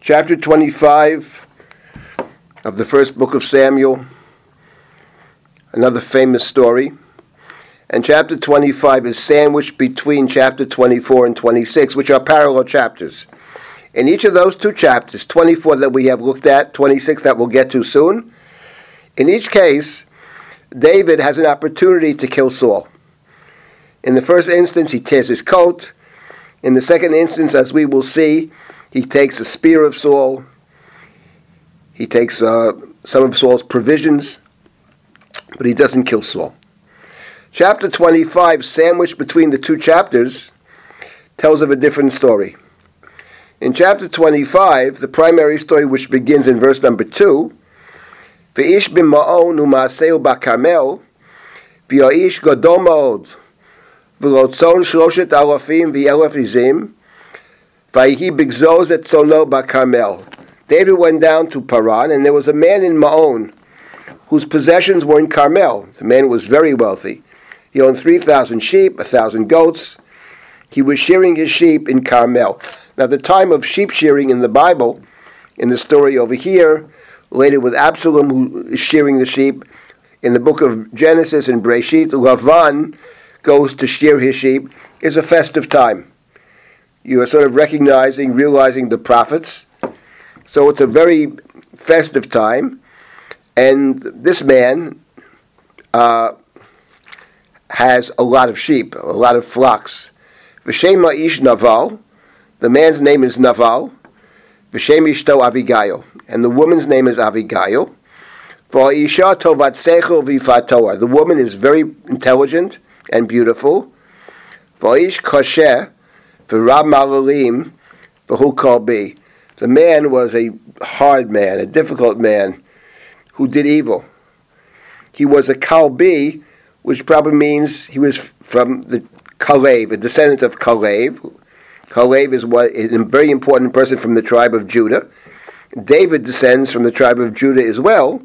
chapter 25 of the first book of Samuel, another famous story. And chapter 25 is sandwiched between chapter 24 and 26, which are parallel chapters. In each of those two chapters, 24 that we have looked at, 26 that we'll get to soon, in each case, David has an opportunity to kill Saul. In the first instance, he tears his coat. In the second instance, as we will see, he takes a spear of Saul, he takes uh, some of Saul's provisions, but he doesn't kill Saul. Chapter 25, sandwiched between the two chapters, tells of a different story. In chapter 25, the primary story, which begins in verse number 2, V'ish b'ma'on u'ma'aseu b'karmel, V'ya'ish gadol ma'od, ורצון שלושת אלפים ואלף עזים, ויהי בגזוז את צונו בכרמל. David went down to Paran, and there was a man in Maon whose possessions were in Carmel. The man was very wealthy. He owned 3,000 sheep, 1,000 goats. He was shearing his sheep in Carmel. Now, the time of sheep shearing in the Bible, in the story over here, later with Absalom who is shearing the sheep. In the book of Genesis and Breshit, Lavan goes to shear his sheep. is a festive time. You are sort of recognizing, realizing the profits. So it's a very festive time. And this man uh, has a lot of sheep, a lot of flocks. V'shema ish Naval. The man's name is Naval. V'shem ishto Avigail and the woman's name is Avigail. For Isha Tovatsecho Vifatoa. The woman is very intelligent and beautiful. For Ish Kosher, for Rab Malalim, called be. The man was a hard man, a difficult man, who did evil. He was a Kalbi, which probably means he was from the Kalev, a descendant of Kalev. Kalev is, what, is a very important person from the tribe of Judah. David descends from the tribe of Judah as well,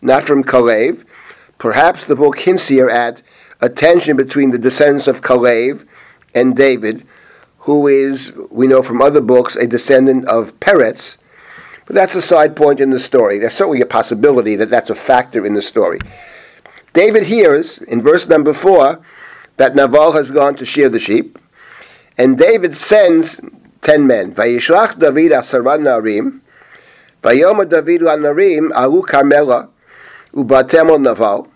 not from Kalev. Perhaps the book hints here at a tension between the descendants of Kalev and David, who is, we know from other books, a descendant of Peretz. But that's a side point in the story. There's certainly a possibility that that's a factor in the story. David hears in verse number four that Nabal has gone to shear the sheep, and David sends ten men. Vayishlach David asara narim, David lanarim alu karmela ubatem Naval.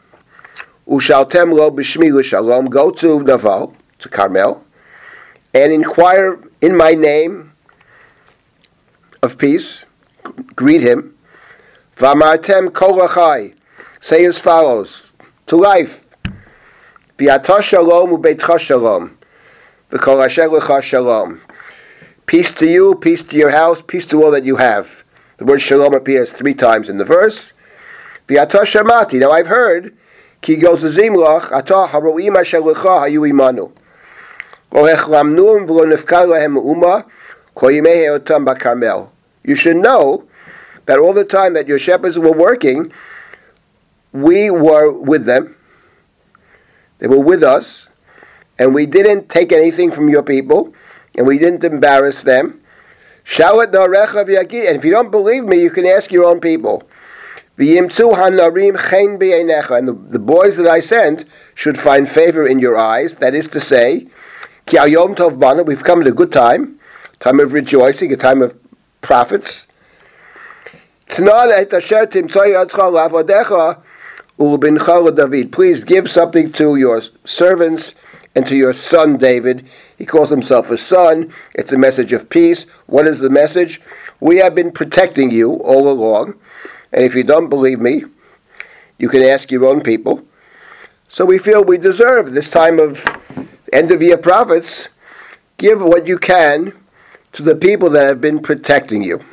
Ushaltem lo b'shmi shalom. Go to Naval, to Carmel, and inquire in my name of peace. Greet him. Vamartem kolachai. Say as follows. To life. Biata shalom ubeitcha shalom. shalom. Peace to you, peace to your house, peace to all that you have. The word shalom appears three times in the verse. Biata shamati. Now I've heard Lecha hayu imanu. lamnum v'lo nefkar lahem uma ko yimei otam b'karmel. You should know that all the time that your shepherds were working, we were with them. They were with us, and we didn't take anything from your people, and we didn't embarrass them. And if you don't believe me, you can ask your own people. Hanarim chen b'einecha. And the, the boys that I sent should find favor in your eyes. That is to say, ki ayom tov bana. We've come at a good time, time of rejoicing, a time of profits. David. Please give something to your servants and to your son David. He calls himself a son. It's a message of peace. What is the message? We have been protecting you all along. And if you don't believe me, you can ask your own people. So we feel we deserve this time of end of year profits. Give what you can to the people that have been protecting you.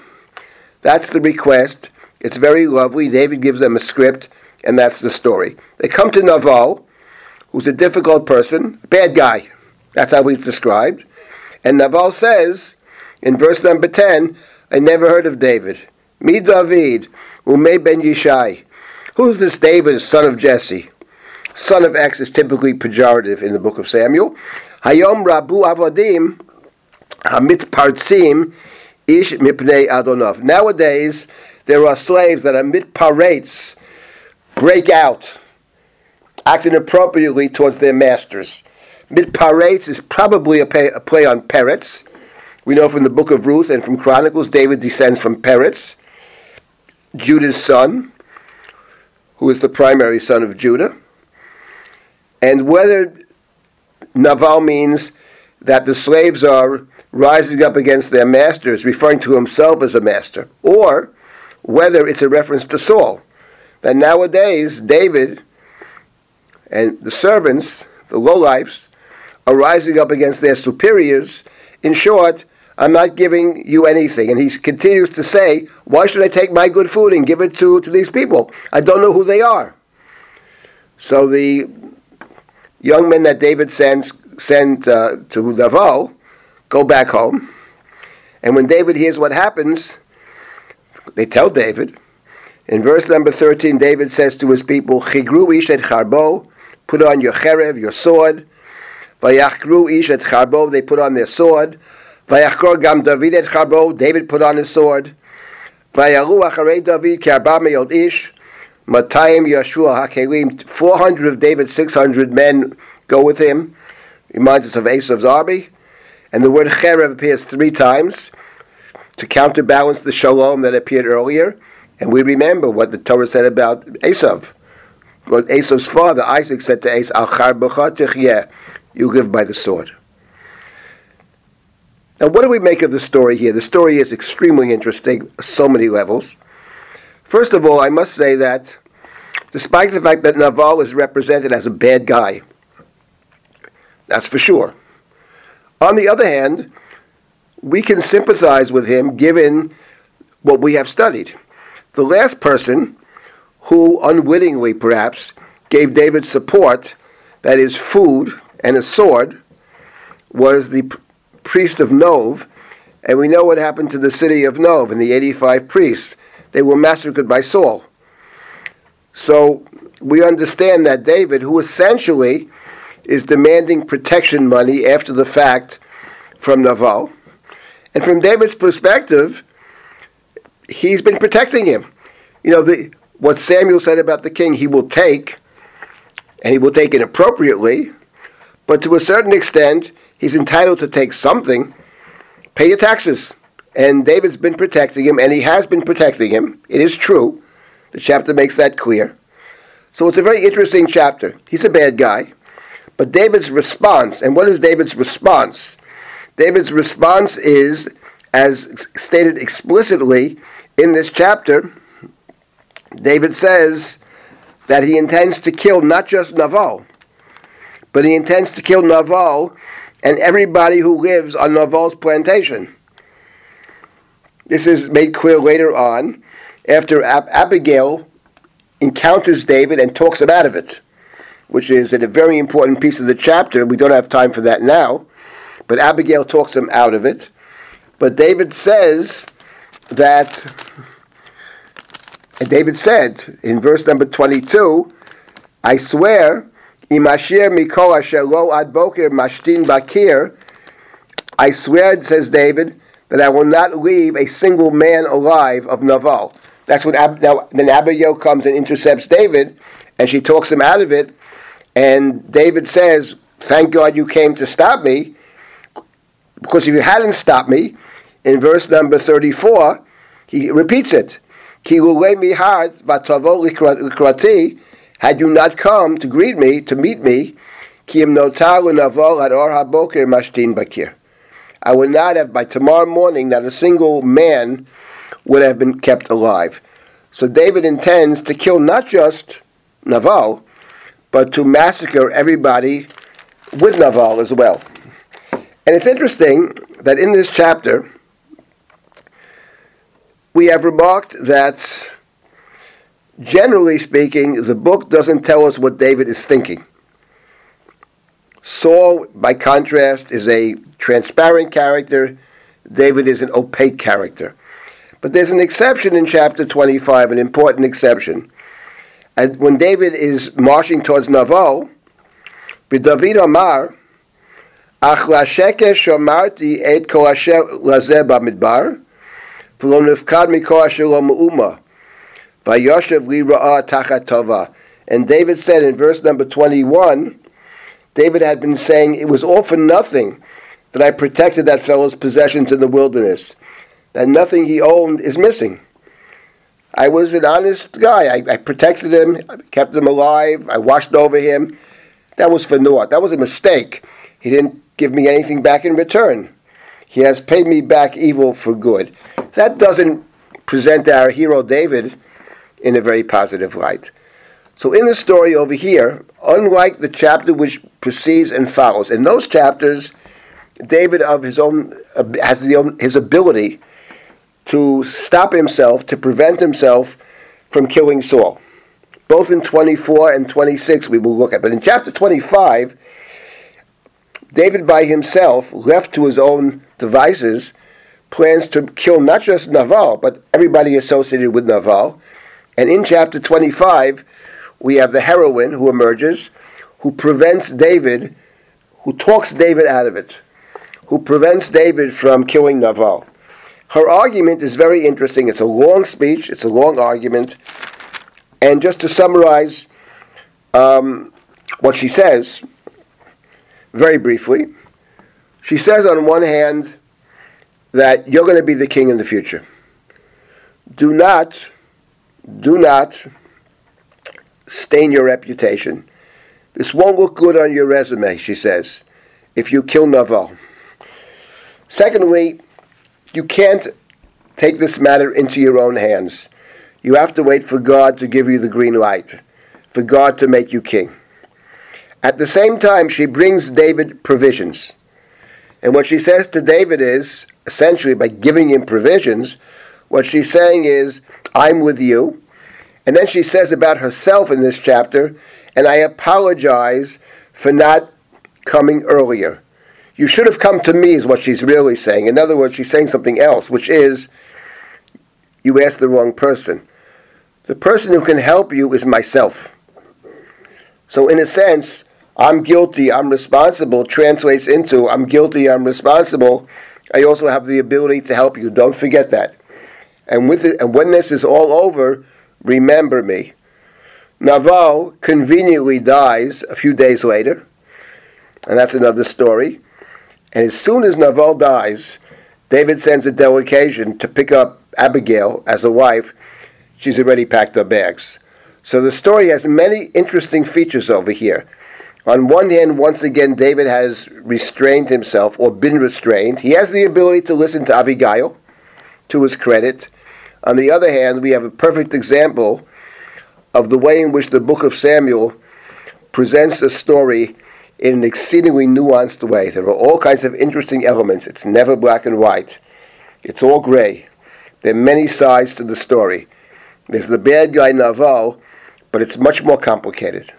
That's the request. It's very lovely. David gives them a script, and that's the story. They come to Naval who's a difficult person, bad guy. That's how he's described. And Naval says in verse number 10, I never heard of David. Me David, Ume ben Yishai. Who's this David, son of Jesse? Son of X is typically pejorative in the book of Samuel. Hayom Rabu Avodim Hamit Partzim ish mipnei adonov. Nowadays, there are slaves that are mitparetz, break out, act inappropriately towards their masters. Mitparetz is probably a, pay, a play on Peretz. We know from the book of Ruth and from Chronicles, David descends from Peretz, Judah's son, who is the primary son of Judah. And whether Naval means that the slaves are rising up against their masters, referring to himself as a master, or whether it's a reference to Saul. That nowadays, David and the servants, the lowlifes, are rising up against their superiors. In short, I'm not giving you anything. And he continues to say, Why should I take my good food and give it to, to these people? I don't know who they are. So the young men that David sends, sent uh, to Naval go back home. And when David hears what happens, they tell David. In verse number 13, David says to his people, Chigru ish et charbo, put on your cherev, your sword. Vayachru ish et charbo, they put on their sword. Vayachkor gam David et David put on his sword. Vayaru acharei David ki arba meyod ish. Matayim Yeshua HaKelim, 400 of David's 600 men go with him. Reminds us of Esav's army. And the word cherev appears three times to counterbalance the shalom that appeared earlier. And we remember what the Torah said about Esav. What Esav's father, Isaac, said to Esav, Al you live by the sword. Now, what do we make of the story here? The story is extremely interesting, so many levels. First of all, I must say that despite the fact that Naval is represented as a bad guy, that's for sure. On the other hand, we can sympathize with him given what we have studied. The last person who unwittingly, perhaps, gave David support, that is, food and a sword, was the priest of Nov, and we know what happened to the city of Nov and the 85 priests. They were massacred by Saul. So we understand that David, who essentially is demanding protection money after the fact from Naval, and from David's perspective, he's been protecting him. You know, the, what Samuel said about the king, he will take, and he will take it appropriately, but to a certain extent, he's entitled to take something. Pay your taxes. And David's been protecting him, and he has been protecting him. It is true. The chapter makes that clear. So it's a very interesting chapter. He's a bad guy. But David's response, and what is David's response? David's response is, as stated explicitly in this chapter, David says that he intends to kill not just Naval, but he intends to kill Naval and everybody who lives on Naval's plantation. This is made clear later on after Ab- Abigail encounters David and talks him out of it, which is a very important piece of the chapter. We don't have time for that now, but Abigail talks him out of it. But David says that, and David said in verse number 22, I swear Imashir mikol asher lo ad boker mashtin bakir. I swear, says David, that I will not leave a single man alive of Naval. That's what Ab- now, then Abigail comes and intercepts David, and she talks him out of it. And David says, "Thank God you came to stop me, because if you hadn't stopped me, in verse number thirty-four, he repeats it. Ki hard likrati had you not come to greet me, to meet me. I would not have, by tomorrow morning, not a single man would have been kept alive. So David intends to kill not just Naval, but to massacre everybody with Naval as well. And it's interesting that in this chapter, we have remarked that generally speaking, the book doesn't tell us what David is thinking. Saul, by contrast, is a transparent character. David is an opaque character. But there's an exception in chapter 25, an important exception. And when David is marching towards Naval, David Amar, shomarti et kol asher lazeh bamidbar, v'lo nifkad mikor asher lo me'uma, vayoshev li ra'ah tachat tova. And David said in verse number 21, David had been saying, It was all for nothing that I protected that fellow's possessions in the wilderness, that nothing he owned is missing. I was an honest guy. I, I protected him, I kept him alive, I watched over him. That was for naught. That was a mistake. He didn't give me anything back in return. He has paid me back evil for good. That doesn't present our hero David in a very positive light. So in the story over here, unlike the chapter which precedes and follows, in those chapters, David of his own uh, has the, his ability to stop himself, to prevent himself from killing Saul. Both in 24 and 26 we will look at. But in chapter 25, David by himself, left to his own devices, plans to kill not just Nabal, but everybody associated with Nabal. And in chapter 25, we have the heroine who emerges, who prevents David, who talks David out of it, who prevents David from killing Nabal. Her argument is very interesting. It's a long speech, it's a long argument. And just to summarize um, what she says, very briefly, she says on one hand that you're going to be the king in the future. Do not, do not stain your reputation. This won't look good on your resume, she says, if you kill Naval. Secondly, you can't take this matter into your own hands. You have to wait for God to give you the green light, for God to make you king. At the same time, she brings David provisions. And what she says to David is, essentially by giving him provisions, what she's saying is, I'm with you. And then she says about herself in this chapter, and I apologize for not coming earlier. You should have come to me, is what she's really saying. In other words, she's saying something else, which is, you asked the wrong person. The person who can help you is myself. So, in a sense, I'm guilty, I'm responsible translates into I'm guilty, I'm responsible. I also have the ability to help you. Don't forget that. And with it, and when this is all over, remember me. Naval conveniently dies a few days later, and that's another story. And as soon as Naval dies, David sends a delegation to pick up Abigail as a wife. She's already packed her bags. So the story has many interesting features over here. On one hand, once again, David has restrained himself or been restrained. He has the ability to listen to Abigail, to his credit. On the other hand, we have a perfect example of the way in which the book of Samuel presents a story in an exceedingly nuanced way. There are all kinds of interesting elements. It's never black and white, it's all gray. There are many sides to the story. There's the bad guy Naval, but it's much more complicated.